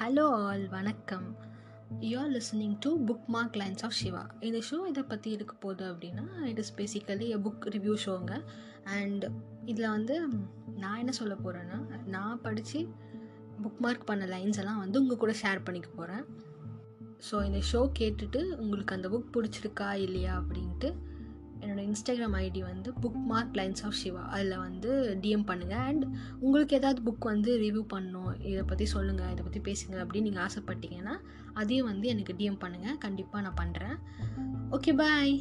Hello all வணக்கம். You are listening to bookmark lines of Siva இந்த show இதை பற்றி இருக்க போகுது அப்படின்னா it is basically a book review ஷோங்க and இதில் வந்து நான் என்ன சொல்ல போகிறேன்னா நான் படித்து புக் மார்க் பண்ண லைன்ஸ் எல்லாம் வந்து உங்கள் கூட ஷேர் பண்ணிக்க போகிறேன் ஸோ இந்த ஷோ கேட்டுட்டு உங்களுக்கு அந்த புக் பிடிச்சிருக்கா இல்லையா அப்படின்ட்டு என்னோடய இன்ஸ்டாகிராம் ஐடி வந்து bookmark lines of Siva அதில் வந்து டிஎம் பண்ணுங்கள் அண்ட் உங்களுக்கு ஏதாவது புக் வந்து ரிவ்யூ பண்ணணும் இதை பற்றி சொல்லுங்கள் இதை பற்றி பேசுங்க அப்படின்னு நீங்கள் ஆசைப்பட்டீங்கன்னா அதையும் வந்து எனக்கு டிஎம் பண்ணுங்கள் கண்டிப்பாக நான் பண்ணுறேன் ஓகே பாய்